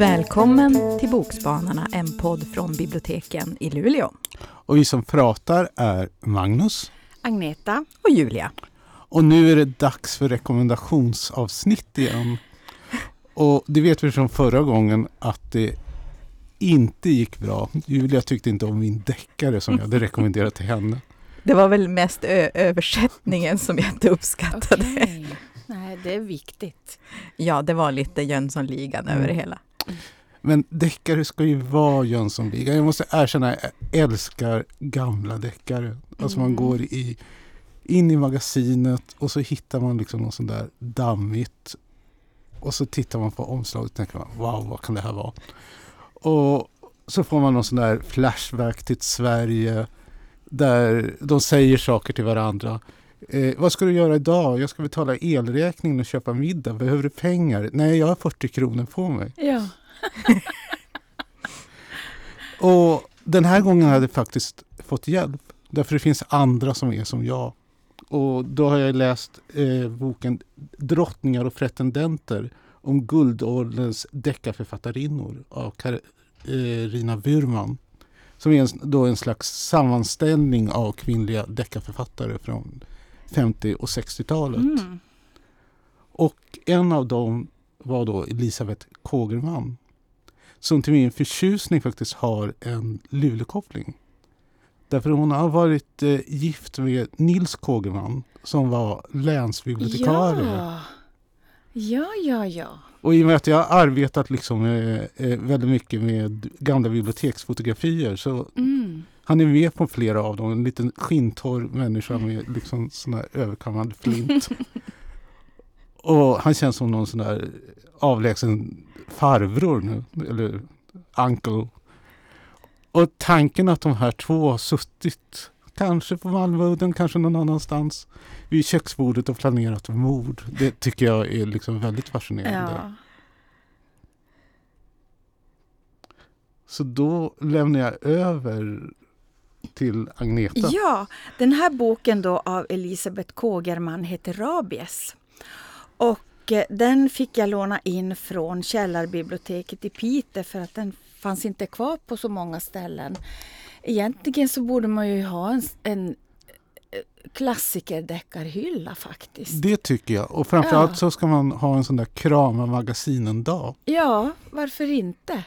Välkommen till Bokspanarna, en podd från biblioteken i Luleå. Och vi som pratar är Magnus, Agneta och Julia. Och nu är det dags för rekommendationsavsnitt igen. Och det vet vi från förra gången att det inte gick bra. Julia tyckte inte om min deckare som jag hade rekommenderat till henne. Det var väl mest översättningen som jag inte uppskattade. Okay. Nej, det är viktigt. Ja, det var lite Jönssonligan mm. över det hela. Men deckare ska ju vara Jönssonligan. Jag måste erkänna, jag älskar gamla deckare. Alltså man mm. går i, in i magasinet och så hittar man liksom något sånt där dammigt. Och så tittar man på omslaget och tänker man, wow, vad kan det här vara? Och så får man någon sån där flashback till Sverige där de säger saker till varandra. Eh, vad ska du göra idag? Jag ska betala elräkningen och köpa middag. Behöver du pengar? Nej, jag har 40 kronor på mig. Ja. och den här gången hade jag faktiskt fått hjälp. Därför det finns andra som är som jag. Och då har jag läst eh, boken Drottningar och pretendenter om guldålderns deckarförfattarinnor av Karina Burman. Som är en, då en slags sammanställning av kvinnliga deckarförfattare från 50 och 60-talet. Mm. Och en av dem var då Elisabeth Kågerman. Som till min förtjusning faktiskt har en Luleåkoppling. Därför hon har varit eh, gift med Nils Kågerman som var länsbibliotekarie. Ja. ja, ja, ja. Och i och med att jag har arbetat liksom, eh, eh, väldigt mycket med gamla biblioteksfotografier så mm. han är med på flera av dem. En liten skintorr människa med liksom sån här överkammad flint. och han känns som någon sån där avlägsen farbror nu, eller uncle. Och tanken att de här två har suttit, kanske på Malmöudden, kanske någon annanstans, vid köksbordet och planerat mord. Det tycker jag är liksom väldigt fascinerande. Ja. Så då lämnar jag över till Agneta. Ja, den här boken då av Elisabeth Kågerman heter Rabies. Och eh, den fick jag låna in från Källarbiblioteket i Piteå för att den fanns inte kvar på så många ställen. Egentligen så borde man ju ha en, en klassikerdeckarhylla faktiskt. Det tycker jag. Och framförallt ja. så ska man ha en sån där krama magasinen-dag. Ja, varför inte?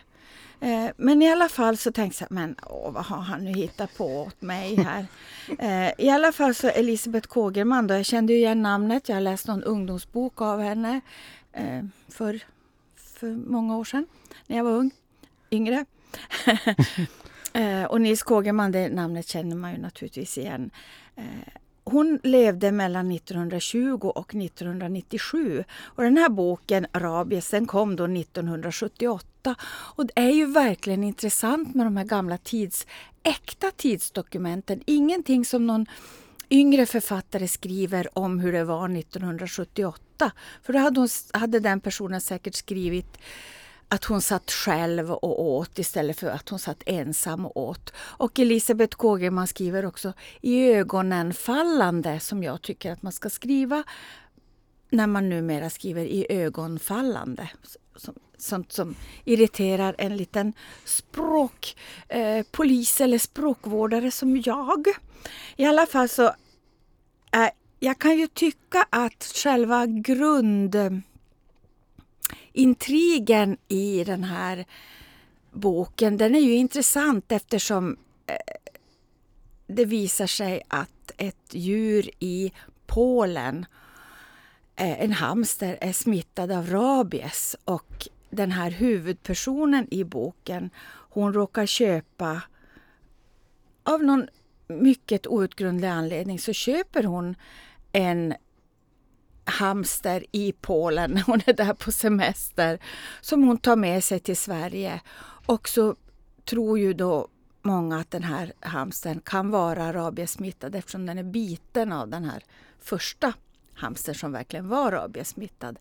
Eh, men i alla fall så tänkte jag, men åh, vad har han nu hittat på åt mig här? Eh, I alla fall så Elisabeth Kågerman då, jag kände ju igen namnet. Jag har läst någon ungdomsbok av henne eh, för, för många år sedan, när jag var ung, yngre. och Nils Kågerman, det namnet känner man ju naturligtvis igen. Hon levde mellan 1920 och 1997 och den här boken, Rabies, den kom då 1978. Och det är ju verkligen intressant med de här gamla tids, äkta tidsdokumenten. Ingenting som någon yngre författare skriver om hur det var 1978. För då hade, hon, hade den personen säkert skrivit att hon satt själv och åt istället för att hon satt ensam och åt. Och Elisabeth Kågeman skriver också i ögonen fallande som jag tycker att man ska skriva när man numera skriver i ögonfallande. Sånt som irriterar en liten språkpolis eh, eller språkvårdare som jag. I alla fall så, eh, jag kan ju tycka att själva grundintrigen i den här boken den är ju intressant eftersom eh, det visar sig att ett djur i Polen, Eh, en hamster, är smittad av rabies och den här huvudpersonen i boken hon råkar köpa av någon mycket outgrundlig anledning så köper hon en hamster i Polen när hon är där på semester som hon tar med sig till Sverige. Och så tror ju då många att den här hamstern kan vara rabiessmittad. eftersom den är biten av den här första hamster som verkligen var rabiesmittad.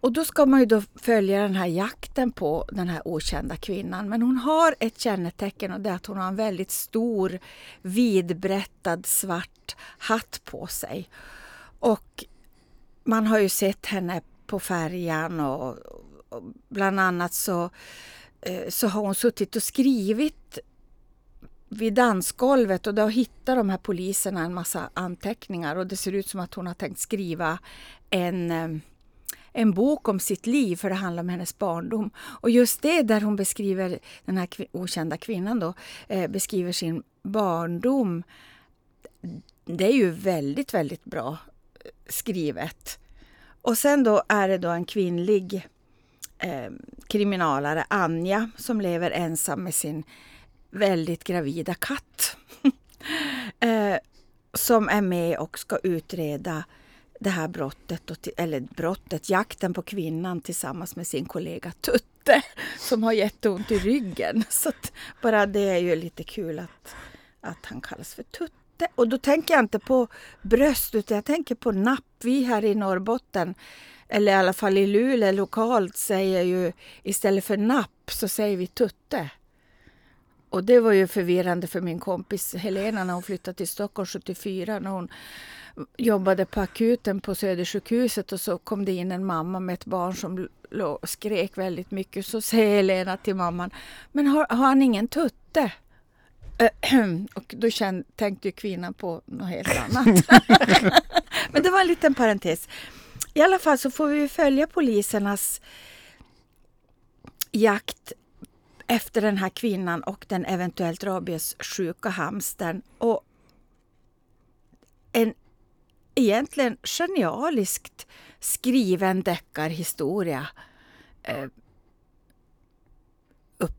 Och då ska man ju då följa den här jakten på den här okända kvinnan. Men hon har ett kännetecken och det är att hon har en väldigt stor vidbrättad svart hatt på sig. Och man har ju sett henne på färjan och, bland annat så, eh, så har hon suttit och skrivit vid dansgolvet och då hittar de här poliserna en massa anteckningar och det ser ut som att hon har tänkt skriva en, eh, en bok om sitt liv för det handlar om hennes barndom. Och just det där hon beskriver, den här okända kvinnan då, eh, beskriver sin barndom. Det är ju väldigt, väldigt bra eh, skrivet. Och sen då är det då en kvinnlig eh, kriminalare, Anja, som lever ensam med sin väldigt gravida katt. eh, som är med och ska utreda det här brottet, och, eller brottet, jakten på kvinnan tillsammans med sin kollega Tutte som har jätteont i ryggen. Så bara det är ju lite kul att, att han kallas för Tutte. Och då tänker jag inte på bröst utan jag tänker på napp. Vi här i Norrbotten, eller i alla fall i Luleå lokalt, säger ju istället för napp så säger vi Tutte. Och det var ju förvirrande för min kompis Helena när hon flyttade till Stockholm 74. När hon jobbade på akuten på Södersjukhuset och så kom det in en mamma med ett barn som skrek väldigt mycket. Så säger Helena till mamman, men har, har han ingen tutte? och då kände, tänkte ju kvinnan på något helt annat. men det var en liten parentes. I alla fall så får vi följa polisernas jakt efter den här kvinnan och den eventuellt rabiessjuka hamstern. Och en egentligen genialiskt skriven deckarhistoria eh, upp,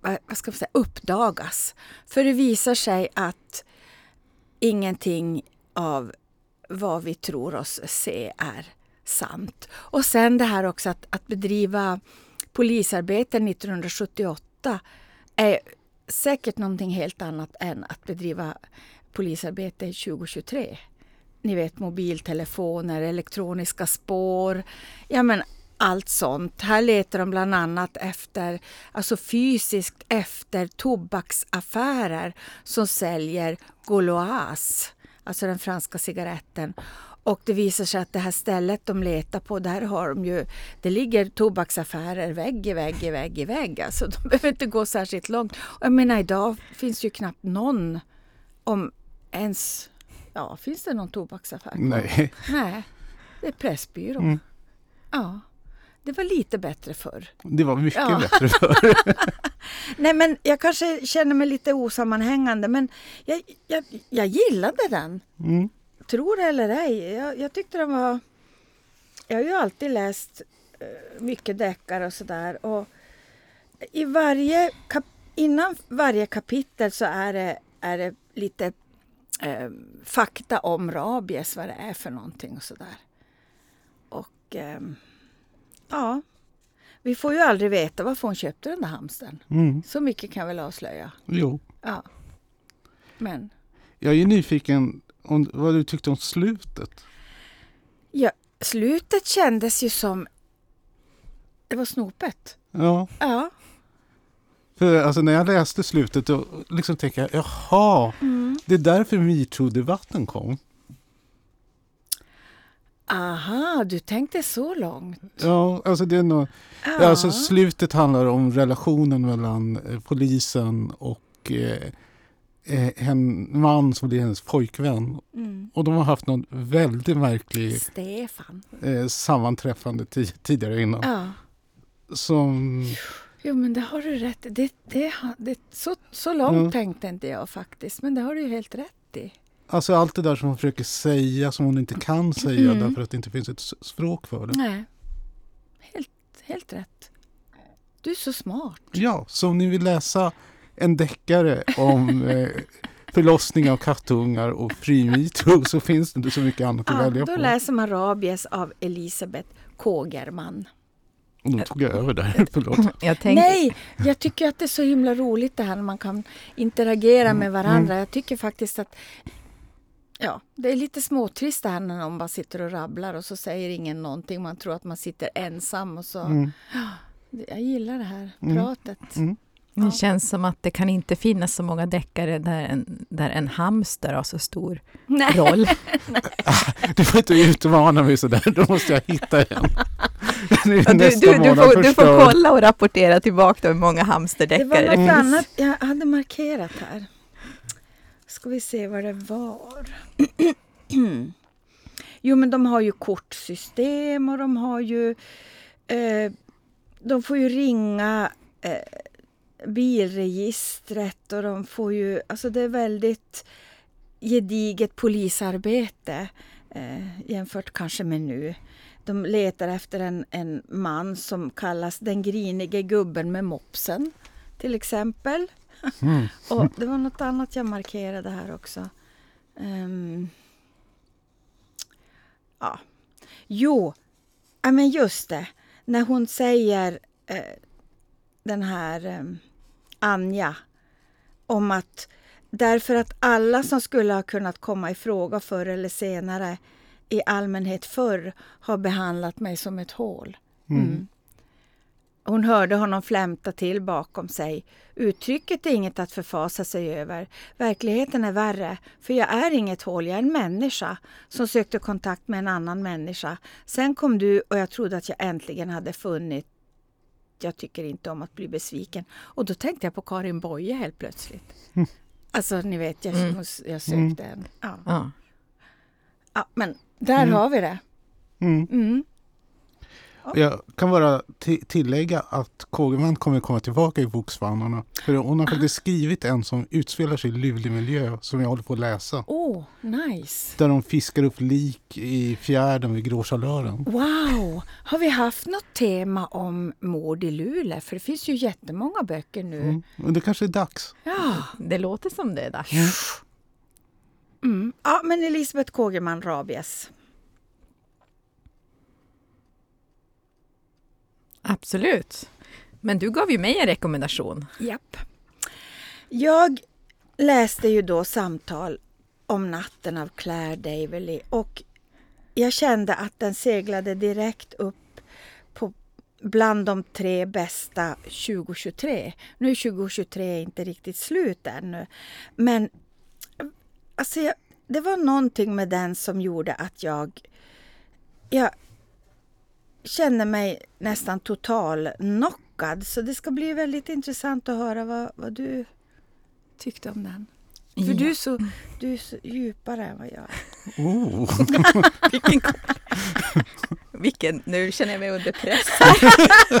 vad ska man säga, uppdagas. För det visar sig att ingenting av vad vi tror oss se är sant. Och sen det här också att, att bedriva polisarbete 1978 är säkert någonting helt annat än att bedriva polisarbete 2023. Ni vet mobiltelefoner, elektroniska spår, ja men allt sånt. Här letar de bland annat efter, alltså fysiskt efter tobaksaffärer som säljer Goloas, alltså den franska cigaretten. Och det visar sig att det här stället de letar på, där har de ju, det ligger tobaksaffärer vägg i vägg i vägg i vägg. Alltså de behöver inte gå särskilt långt. Och jag menar idag finns ju knappt någon, om ens, ja finns det någon tobaksaffär Nej. Nej, det är Pressbyrån. Mm. Ja. Det var lite bättre förr. Det var mycket ja. bättre förr. Nej men jag kanske känner mig lite osammanhängande men jag, jag, jag gillade den. Mm tro det eller ej, jag, jag tyckte den var... Jag har ju alltid läst uh, mycket deckare och sådär. i varje kap, innan varje kapitel så är det, är det lite uh, fakta om rabies, vad det är för någonting och sådär. Och uh, ja, vi får ju aldrig veta varför hon köpte den där hamstern. Mm. Så mycket kan jag väl avslöja. Jo. Ja. Men. Jag är nyfiken om vad du tyckte om slutet. Ja, slutet kändes ju som... Det var snopet. Ja. Ja. För alltså, när jag läste slutet då liksom tänkte jag, jaha, mm. det är därför metoo-debatten kom. Aha, du tänkte så långt? Ja, alltså det är nog... Ja. Alltså slutet handlar om relationen mellan eh, polisen och eh, eh, en man som blir hennes pojkvän. Mm. Och de har haft någon väldigt märklig Stefan. Eh, sammanträffande tidigare innan. Ja. Som... Jo men det har du rätt det, det, det, så, så långt mm. tänkte inte jag faktiskt. Men det har du ju helt rätt i. Alltså allt det där som hon försöker säga som hon inte kan säga mm. därför att det inte finns ett språk för det. Nej. Helt, helt rätt. Du är så smart. Ja, så om ni vill läsa en deckare om eh, förlossning av kattungar och fri metoo så finns det inte så mycket annat att välja då på. Då läser man Rabies av Elisabeth Kågerman. Då tog jag över där, förlåt. Jag tänkte... Nej, jag tycker att det är så himla roligt det här när man kan interagera med varandra. Mm. Jag tycker faktiskt att Ja, det är lite småtrist det här när någon bara sitter och rabblar och så säger ingen någonting. Man tror att man sitter ensam och så. Mm. Jag gillar det här mm. pratet. Mm. Det känns som att det kan inte finnas så många deckare där en, där en hamster har så stor Nej. roll. du får inte utmana mig sådär, då måste jag hitta en. Du, du, du, får, du får kolla och rapportera tillbaka hur många Det var hamsterdeckare det, något finns. annat jag hade markerat här. Ska vi se vad det var. Jo, men de har ju kortsystem och de har ju... Eh, de får ju ringa eh, bilregistret och de får ju... Alltså det är väldigt gediget polisarbete eh, jämfört kanske med nu. De letar efter en, en man som kallas den grinige gubben med mopsen till exempel. Mm. Och det var något annat jag markerade här också. Ehm, ja. Jo, ja, men just det. När hon säger eh, den här eh, Anja om att därför att alla som skulle ha kunnat komma i fråga förr eller senare i allmänhet förr har behandlat mig som ett hål. Mm. Hon hörde honom flämta till bakom sig. Uttrycket är inget att förfasa sig över. Verkligheten är värre, för jag är inget hål, jag är en människa som sökte kontakt med en annan människa. Sen kom du och jag trodde att jag äntligen hade funnit jag tycker inte om att bli besviken. Och då tänkte jag på Karin Boye helt plötsligt. Alltså ni vet, jag, Mm. jag sökte en. Ja. Ja. Ja, men där Mm. har vi det. Jag kan bara ti- tillägga att Kågeman kommer komma tillbaka i Boksvannarna. För hon har faktiskt skrivit en som utspelar sig i Luleå miljö som jag håller på att läsa. Åh, nice! Där de fiskar upp lik i fjärden vid Gråchalören. Wow! Har vi haft något tema om mord i Luleå? För det finns ju jättemånga böcker nu. Mm. Men det kanske är dags. Ja. Det låter som det är dags. Mm. ja, men Elisabeth Kågerman, Rabies. Absolut. Men du gav ju mig en rekommendation. Japp. Jag läste ju då Samtal om natten av Claire Daverly och jag kände att den seglade direkt upp på bland de tre bästa 2023. Nu är 2023 inte riktigt slut ännu. Men alltså jag, det var någonting med den som gjorde att jag, jag kände mig nästan total knockad. Så det ska bli väldigt intressant att höra vad, vad du tyckte om den. För du, är så, du är så djupare än vad jag är. Oh. Vilken, vilken, nu känner jag mig under press.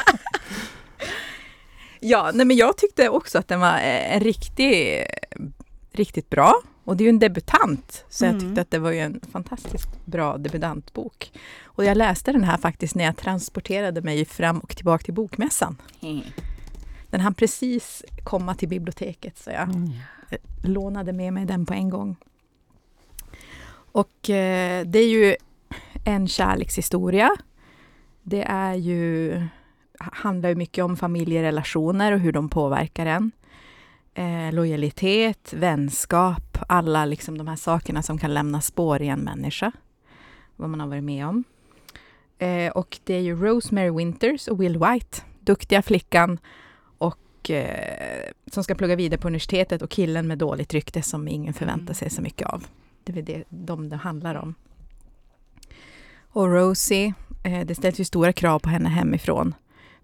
ja, nej men jag tyckte också att den var eh, en riktig, riktigt bra. Och det är ju en debutant, så jag Mm. tyckte att det var ju en fantastiskt bra debutantbok. Och jag läste den här faktiskt när jag transporterade mig fram och tillbaka till bokmässan. Den hann precis komma till biblioteket, så jag Mm. lånade med mig den på en gång. Och eh, det är ju en kärlekshistoria. Det är ju, handlar ju mycket om familjerelationer och hur de påverkar en. Eh, lojalitet, vänskap, alla liksom de här sakerna som kan lämna spår i en människa. Vad man har varit med om. Eh, och det är ju Rosemary Winters och Will White, duktiga flickan och eh, som ska plugga vidare på universitetet och killen med dåligt rykte som ingen förväntar sig så mycket av. Det är det, de det handlar om. Och Rosie, eh, det ställs ju stora krav på henne hemifrån.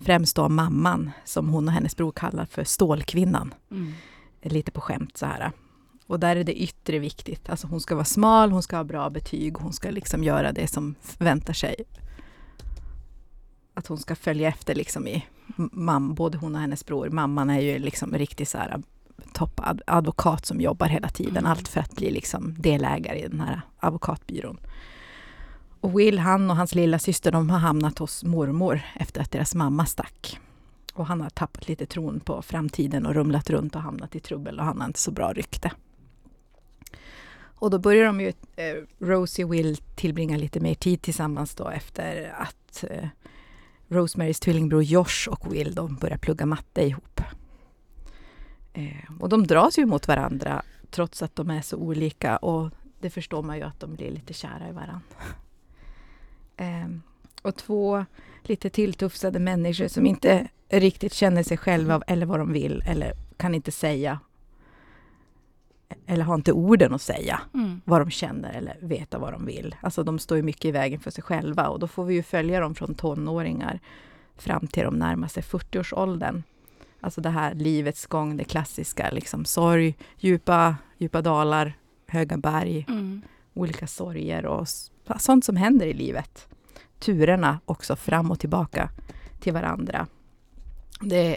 Främst då mamman, som hon och hennes bror kallar för stålkvinnan. Mm. Lite på skämt så här. Och där är det yttre viktigt. Alltså hon ska vara smal, hon ska ha bra betyg, hon ska liksom göra det som förväntar sig. Att hon ska följa efter liksom i mam, både hon och hennes bror. Mamman är ju liksom riktigt så här toppadvokat som jobbar hela tiden. Mm. Allt för att bli liksom delägare i den här advokatbyrån. Och Will, han och hans lilla syster, de har hamnat hos mormor efter att deras mamma stack. Och han har tappat lite tron på framtiden och rumlat runt och hamnat i trubbel och han har inte så bra rykte. Och då börjar de ju, eh, Rosie och Will tillbringa lite mer tid tillsammans då efter att eh, Rosemarys tvillingbror Josh och Will de börjar plugga matte ihop. Eh, och de dras ju mot varandra trots att de är så olika och det förstår man ju att de blir lite kära i varandra. Eh, och två lite tilltufsade människor som inte riktigt känner sig själva eller vad de vill eller kan inte säga eller har inte orden att säga Mm. vad de känner eller veta vad de vill. Alltså de står ju mycket i vägen för sig själva och då får vi ju följa dem från tonåringar fram till de närmar sig 40-årsåldern. Alltså det här livets gång, det klassiska, liksom sorg, djupa, djupa dalar, höga berg, Mm. olika sorger och sånt som händer i livet. Turerna också fram och tillbaka till varandra. Det,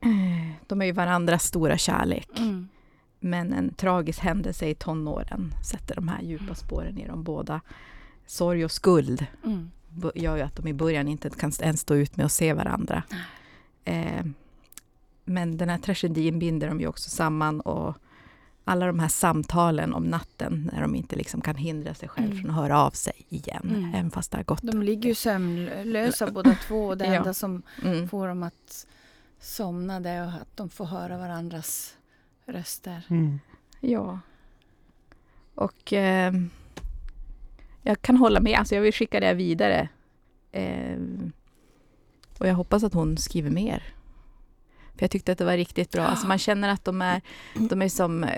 eh, de är ju varandras stora kärlek. Mm. Men en tragisk händelse i tonåren sätter de här djupa spåren i dem båda. Sorg och skuld Mm. gör ju att de i början inte kan ens stå ut med att se varandra. Eh, men den här tragedin binder de ju också samman och alla de här samtalen om natten när de inte liksom kan hindra sig själv Mm. från att höra av sig igen, Mm. även fast det har gått. De ligger ju sömnlösa båda två och det Ja. enda som Mm. får dem att somna det är att de får höra varandras röster. Mm. Ja. Och eh, jag kan hålla med, alltså jag vill skicka det vidare. Eh, och jag hoppas att hon skriver mer. För jag tyckte att det var riktigt bra. Alltså man känner att de är, de är som eh,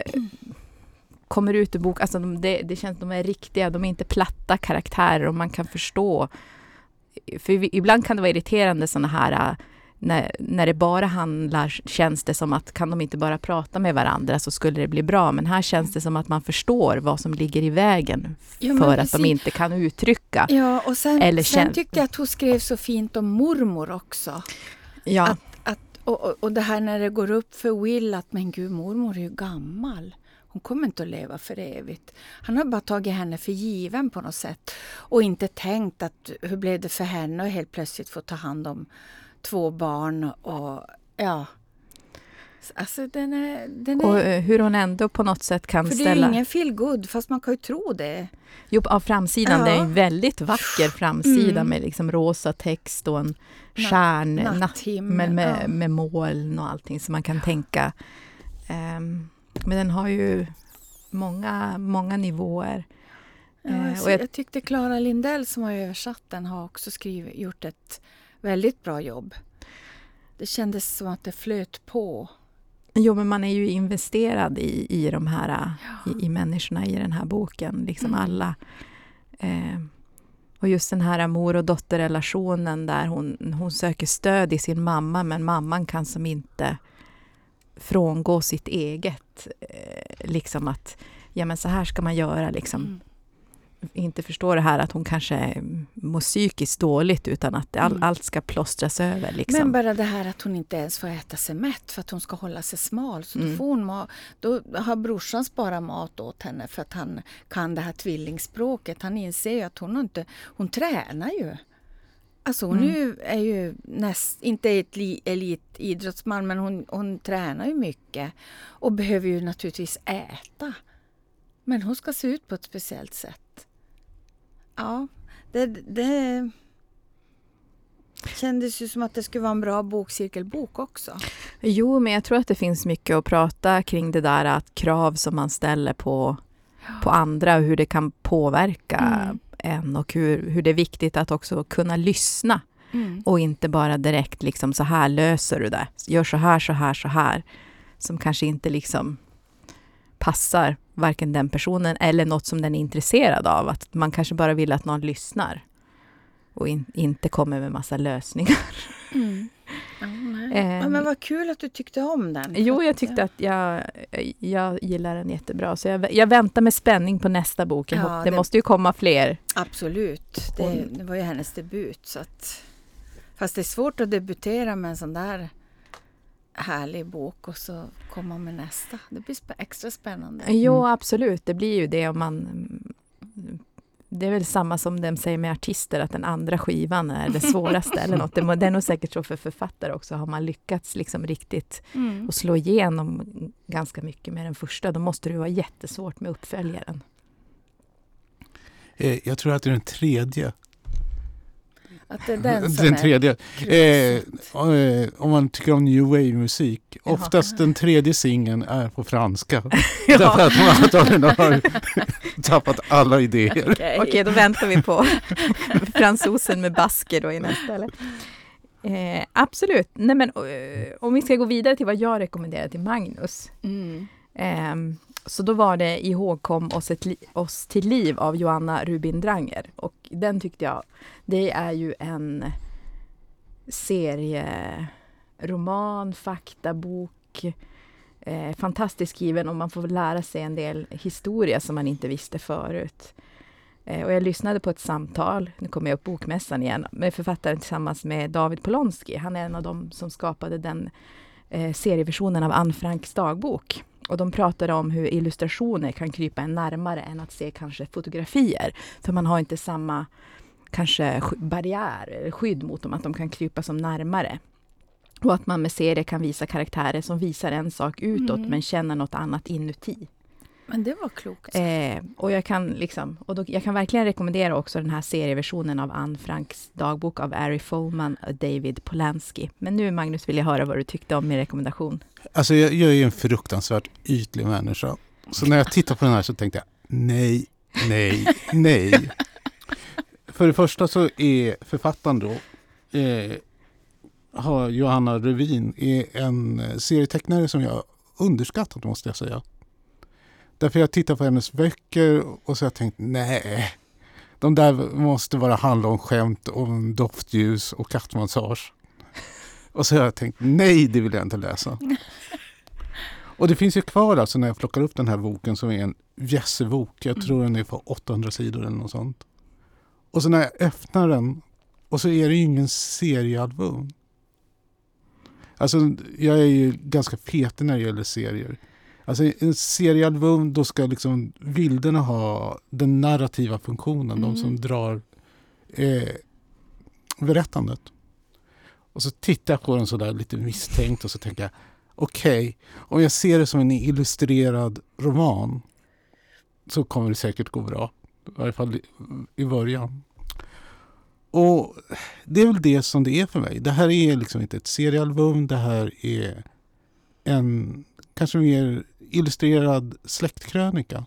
kommer ut ur bok, alltså de, det, det känns att de är riktiga, de är inte platta karaktärer och man kan förstå. För ibland kan det vara irriterande sådana här eh, när, när det bara handlar, känns det som att kan de inte bara prata med varandra så skulle det bli bra. Men här känns det som att man förstår vad som ligger i vägen Ja, för att precis. de inte kan uttrycka. Ja, och sen, Eller sen tyckte jag att hon skrev så fint om mormor också. Ja, Att, att, och, och, och det här när det går upp för Will att men gud, mormor är ju gammal. Hon kommer inte att leva för evigt. Han har bara tagit henne för given på något sätt och inte tänkt att hur blev det för henne att helt plötsligt få ta hand om två barn och ja. Alltså den är... Den och är eh, hur hon ändå på något sätt kan för det är ställa... ju ingen feel good fast man kan ju tro det. Jo, av framsidan, Ja. det är en väldigt vacker framsida Mm. med liksom rosa text och en stjärn, natthimmel, natthimmel med, ja. med moln och allting som man kan tänka. Ehm, men den har ju många, många nivåer. Ja, Eh, alltså, och jag, jag- tyckte Clara Lindell som har översatt den har också skrivit, gjort ett väldigt bra jobb. Det kändes som att det flöt på. Jo, men man är ju investerad i, i de här, i, i människorna i den här boken, liksom Mm. alla. Eh, och just den här mor och dotterrelationen där hon, hon söker stöd i sin mamma, men mamman kan som inte frångå sitt eget. Eh, liksom att, ja men så här ska man göra liksom. Mm. Inte förstå det här att hon kanske mår psykiskt dåligt utan att all, Mm. allt ska plåstras över. Liksom. Men bara det här att hon inte ens får äta sig mätt för att hon ska hålla sig smal. Så Mm. då, får hon då har brorsan sparat mat åt henne för att han kan det här tvillingspråket. Han inser ju att hon inte... Hon tränar ju. Alltså hon Mm. är ju, är ju näst, inte ett li- elitidrottsman men hon, hon tränar ju mycket och behöver ju naturligtvis äta. Men hon ska se ut på ett speciellt sätt. Ja, det, det kändes ju som att det skulle vara en bra bokcirkelbok också. Jo, men jag tror att det finns mycket att prata kring det där att krav som man ställer på, på andra och hur det kan påverka Mm. en och hur, hur det är viktigt att också kunna lyssna Mm. och inte bara direkt liksom så här löser du det. Gör så här, så här, så här. Som kanske inte liksom passar varken den personen eller något som den är intresserad av. Att man kanske bara vill att någon lyssnar och in, inte kommer med massa lösningar. Mm. Ehm. ja, men vad kul att du tyckte om den. Jo, jag tyckte att jag, jag gillar den jättebra. Så jag, jag väntar med spänning på nästa bok. Ja, det, det- måste ju komma fler. Absolut. Det, det var ju hennes debut. Så att, fast det är svårt att debutera med en sån där härlig bok och så komma med nästa. Det blir spä- extra spännande. Jo, absolut. Det blir ju det om man... Det är väl samma som de säger med artister, att den andra skivan är det svåraste eller något. Det, är nog säkert så för författare också. Har man lyckats liksom riktigt Mm. och slå igenom ganska mycket med den första, då måste det vara jättesvårt med uppföljaren. Eh, jag tror att det är den tredje. Att det är den som den är tredje. Eh, kruxet. eh, om man tycker om new wave-musik. Oftast den tredje singeln är på franska. Därför att man antagligen har tappat alla idéer. Okej. Okej, då väntar vi på fransosen med basker då i nästa. Eller? Eh, absolut. Nej, men, eh, om vi ska gå vidare till vad jag rekommenderar till Magnus. Mm. Ehm, så då var det Ihågkom oss, ett li- oss till liv av Joanna Rubin Dranger. Och den tyckte jag, det är ju en serieroman, faktabok. Eh, fantastiskt skriven och man får lära sig en del historia som man inte visste förut. Eh, och jag lyssnade på ett samtal, nu kommer jag upp bokmässan igen, med författaren tillsammans med David Polonsky. Han är en av dem som skapade den eh, serieversionen av Anne Franks dagbok. Och de pratade om hur illustrationer kan krypa en närmare än att se kanske fotografier. För man har inte samma kanske sk- barriär eller skydd mot dem, att de kan krypa som närmare. Och att man med serier kan visa karaktärer som visar en sak utåt Mm. men känner något annat inuti. Men det var klokt. Eh, och jag kan, liksom, och då, jag kan verkligen rekommendera också den här serieversionen av Anne Franks dagbok av Ari Folman och David Polanski. Men nu Magnus vill jag höra vad du tyckte om min rekommendation. Alltså jag, jag är ju en fruktansvärt ytlig människa. Så när jag tittar på den här så tänkte jag nej, nej, nej. För det första så är författaren då eh, har Johanna Revin är en eh, serietecknare som jag underskattat måste jag säga. Därför jag tittar på hennes böcker och så har jag tänkt nej. De där måste bara handla om skämt om doftljus och kattmassage. Och så har jag tänkt nej, det vill jag inte läsa. Och det finns ju kvar alltså när jag plockar upp den här boken som är en jässebok. Jag tror den är på 800 sidor eller något sånt. Och så när jag öppnar den och så är det ju ingen seriealbum. Alltså jag är ju ganska petig när det gäller serier. Alltså i en seriealbum då ska liksom bilderna ha den narrativa funktionen. De som Mm. drar eh, berättandet. Och så tittar jag på den sådär lite misstänkt och så tänker jag okej, om jag ser det som en illustrerad roman så kommer det säkert gå bra. I varje fall i, i början. Och det är väl det som det är för mig. Det här är liksom inte ett seriealbum. Det här är en kanske mer illustrerad släktkrönika.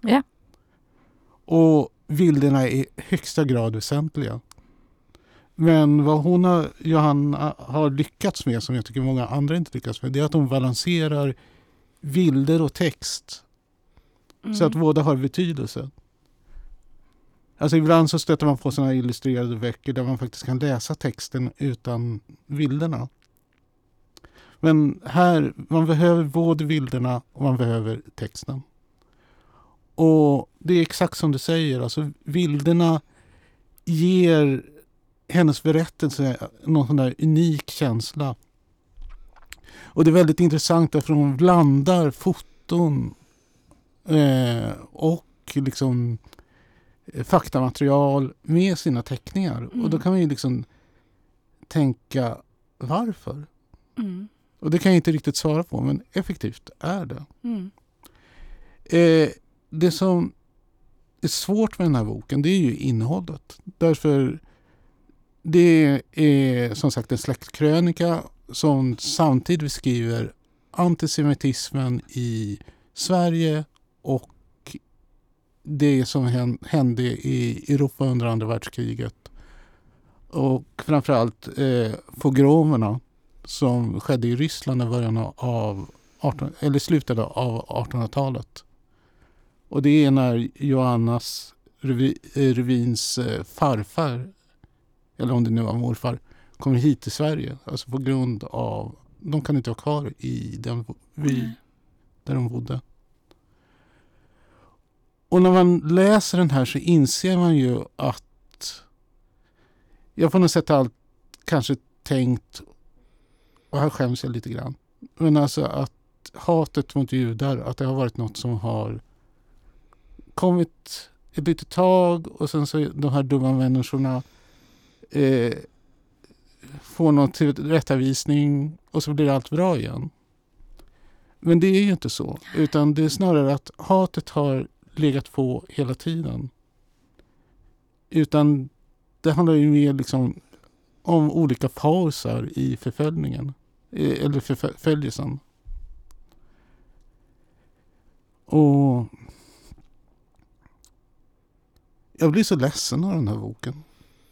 Ja. Och bilderna är i högsta grad väsentliga. Men vad hon har, Johanna har lyckats med, som jag tycker många andra inte lyckats med, det är att hon balanserar bilder och text Mm. så att båda har betydelse. Alltså ibland så stöter man på sådana illustrerade böcker där man faktiskt kan läsa texten utan bilderna. Men här, man behöver både bilderna och man behöver texten. Och det är exakt som du säger, alltså bilderna ger hennes berättelse någon sån där unik känsla. Och det är väldigt intressant därför hon blandar foton eh, och liksom eh, faktamaterial med sina teckningar. Och då Mm. kan man ju liksom tänka varför? Mm. Och det kan jag inte riktigt svara på, men effektivt är det. Mm. Eh, det som är svårt med den här boken, det är ju innehållet. Därför det är som sagt en släktkrönika som samtidigt beskriver antisemitismen i Sverige och det som hän- hände i Europa under andra världskriget. Och framförallt eh, pogromerna som skedde i Ryssland i början av 18, eller slutet av 1800-talet. Och det är när Johannas Revi, eh, Revins eh, farfar, eller om det nu var morfar, kommer hit till Sverige. Alltså på grund av, de kan inte vara kvar i den by där de bodde. Och när man läser den här så inser man ju att jag på något sätt allt kanske tänkt, och här skäms jag lite grann, men alltså att hatet mot judar, att det har varit något som har kommit ett litet tag och sen så de här dumma människorna eh, får någon tillrättavisning och så blir allt bra igen. Men det är ju inte så, utan det är snarare att hatet har legat på hela tiden. Utan det handlar ju mer liksom om olika pauser i förföljningen, eller förföljelsen. Och jag blir så ledsen av den här boken.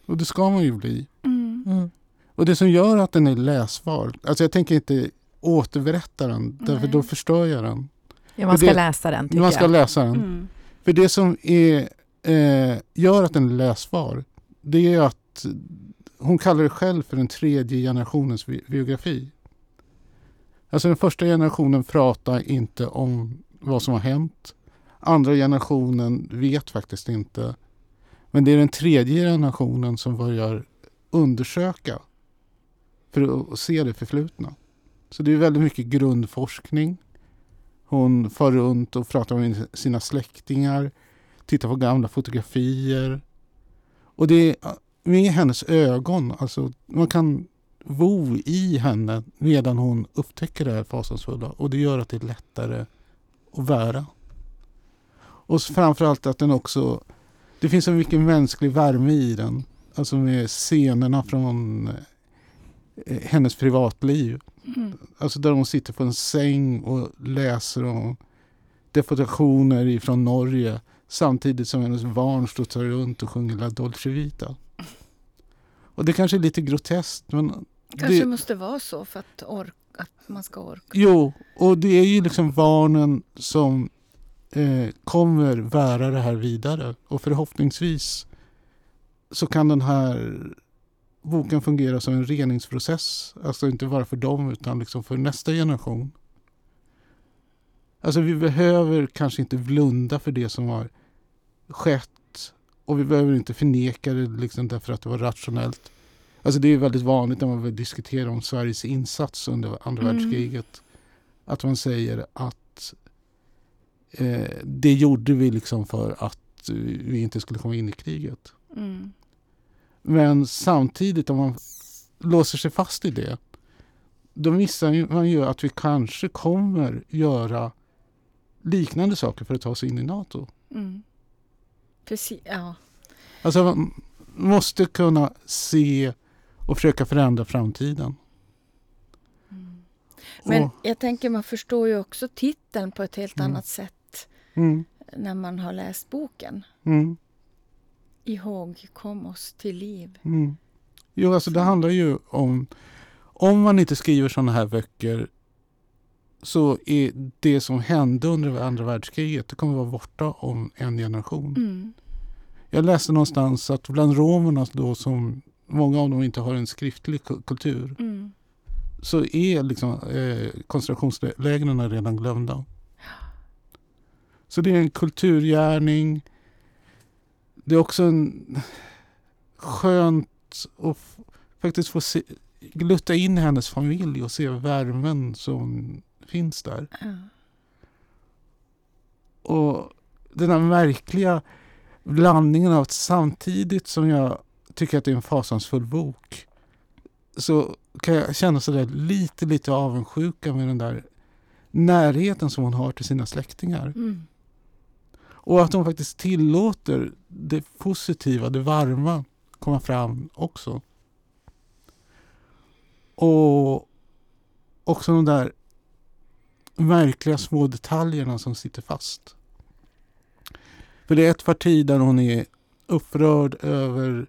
Och det ska man ju bli. Mm. Och det som gör att den är läsbar, alltså jag tänker inte återberätta den, därför Nej. då förstör jag den. Ja, man ska det- läsa den tycker Man ska jag. läsa den. Mm. För det som är, eh, gör att den är läsbar, det är att hon kallar det själv för den tredje generationens bi- biografi. Alltså den första generationen pratar inte om vad som har hänt. Andra generationen vet faktiskt inte. Men det är den tredje generationen som börjar undersöka för att se det förflutna. Så det är väldigt mycket grundforskning. Hon far runt och pratar med sina släktingar, tittar på gamla fotografier. Och det är med hennes ögon, alltså man kan bo i henne medan hon upptäcker det här fasansfulla och det gör att det är lättare att bära. Och framförallt att den också, det finns så mycket mänsklig värme i den. Alltså med scenerna från eh, hennes privatliv. Mm. Alltså där hon sitter på en säng och läser om deportationer ifrån Norge samtidigt som hennes barn studsar runt och sjunger La Dolce Vita. Och det kanske är lite groteskt men Kanske det, måste vara så för att, orka, att man ska orka. Jo, och det är ju liksom barnen som eh, kommer bära det här vidare och förhoppningsvis så kan den här boken fungera som en reningsprocess. Alltså inte bara för dem utan liksom för nästa generation. Alltså vi behöver kanske inte blunda för det som har skett och vi behöver inte förneka det liksom därför att det var rationellt. Alltså det är väldigt vanligt när man vill diskutera om Sveriges insats under andra Mm. världskriget. Att man säger att eh, det gjorde vi liksom för att vi inte skulle komma in i kriget. Mm. Men samtidigt om man låser sig fast i det då missar man ju att vi kanske kommer göra liknande saker för att ta oss in i NATO. Mm. Precis, ja. Alltså man måste kunna se och försöka förändra framtiden. Mm. Men Och, jag tänker man förstår ju också titeln på ett helt Mm. annat sätt mm, när man har läst boken. mm, Ihåg kom oss till liv. mm. Jo, alltså det handlar ju om om man inte skriver sådana här böcker så är det som hände under andra världskriget det kommer vara borta om en generation. Mm. Jag läste någonstans att bland romerna då som många av dem inte har en skriftlig ku- kultur Mm. så är liksom, eh, koncentrationslägren redan glömda. Så det är en kulturgärning. Det är också en skönt att faktiskt få se, glutta in i hennes familj och se värmen som finns där. Ja. Och den här märkliga blandningen av att samtidigt som jag tycker att det är en fasansfull bok så kan jag känna sådär lite, lite avundsjuka med den där närheten som hon har till sina släktingar. Mm. Och att hon faktiskt tillåter det positiva, det varma komma fram också. Och också de där märkliga små detaljerna som sitter fast. För det är ett parti där hon är upprörd över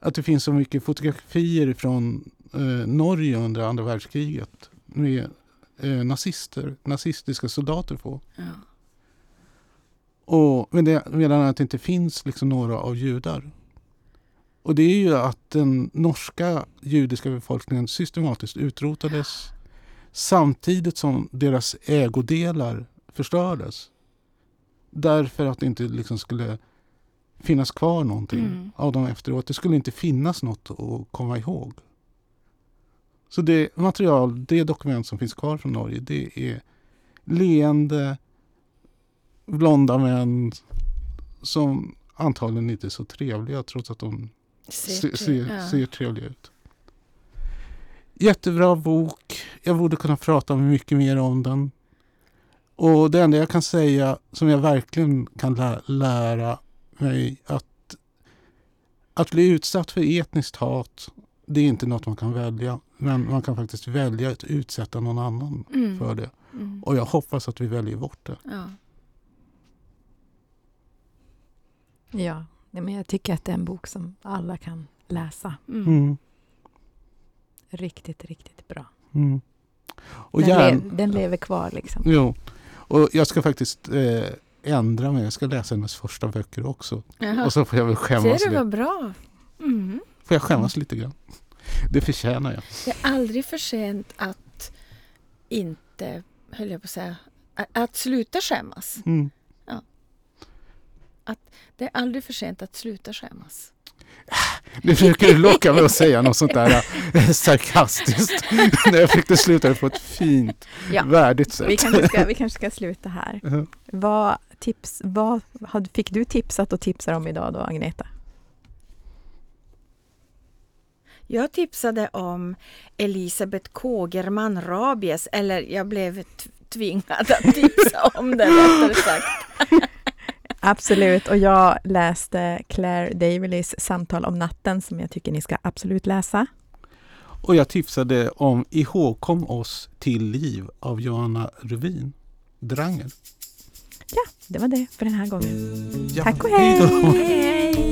att det finns så mycket fotografier från eh, Norge under andra världskriget med eh, nazister, nazistiska soldater på. Ja. Och, men det, medan att det inte finns liksom några av judar. Och det är ju att den norska judiska befolkningen systematiskt utrotades samtidigt som deras ägodelar förstördes. Därför att det inte liksom skulle finnas kvar någonting Mm. av dem efteråt. Det skulle inte finnas något att komma ihåg. Så det material, det dokument som finns kvar från Norge, det är leende blonda män som antagligen inte är så trevliga trots att de Ser ser, ser, ja. ser trevliga ut. Jättebra bok. Jag borde kunna prata mycket mer om den. Och det enda jag kan säga som jag verkligen kan lä- lära mig att att bli utsatt för etniskt hat det är inte något man kan välja. Men man kan faktiskt välja att utsätta någon annan Mm. för det. Mm. Och jag hoppas att vi väljer bort det. Ja. Ja, men jag tycker att det är en bok som alla kan läsa. Mm. Riktigt, riktigt bra. Mm. Och Den, gärna, le- den lever kvar liksom. Jo. Och jag ska faktiskt eh, ändra mig. Jag ska läsa hennes första böcker också. Jaha. Och så får jag väl skämmas, Ser du vad bra? Mm. Får jag skämmas lite grann. Det förtjänar jag. Det är aldrig för sent att inte, höll jag på att säga, att, att sluta skämmas. Mm. Det är aldrig för sent att sluta skämmas. Nu försöker du locka mig att säga något sånt där eh, sarkastiskt. När jag fick det sluta på ett fint, Ja. värdigt sätt. Vi kanske ska, vi kanske ska sluta här. Ja. Vad, tips, vad fick du tipsat och tipsar om idag då, Agneta? Jag tipsade om Elisabeth Kågerman Rabies, eller jag blev t- tvingad att tipsa om den rättare sagt. Absolut, och jag läste Claire Davilys Samtal om natten som jag tycker ni ska absolut läsa. Och jag tipsade om Ihågkom oss till liv av Johanna Ruvin. Dranger. Det var det för den här gången. Ja, Tack och hej hej!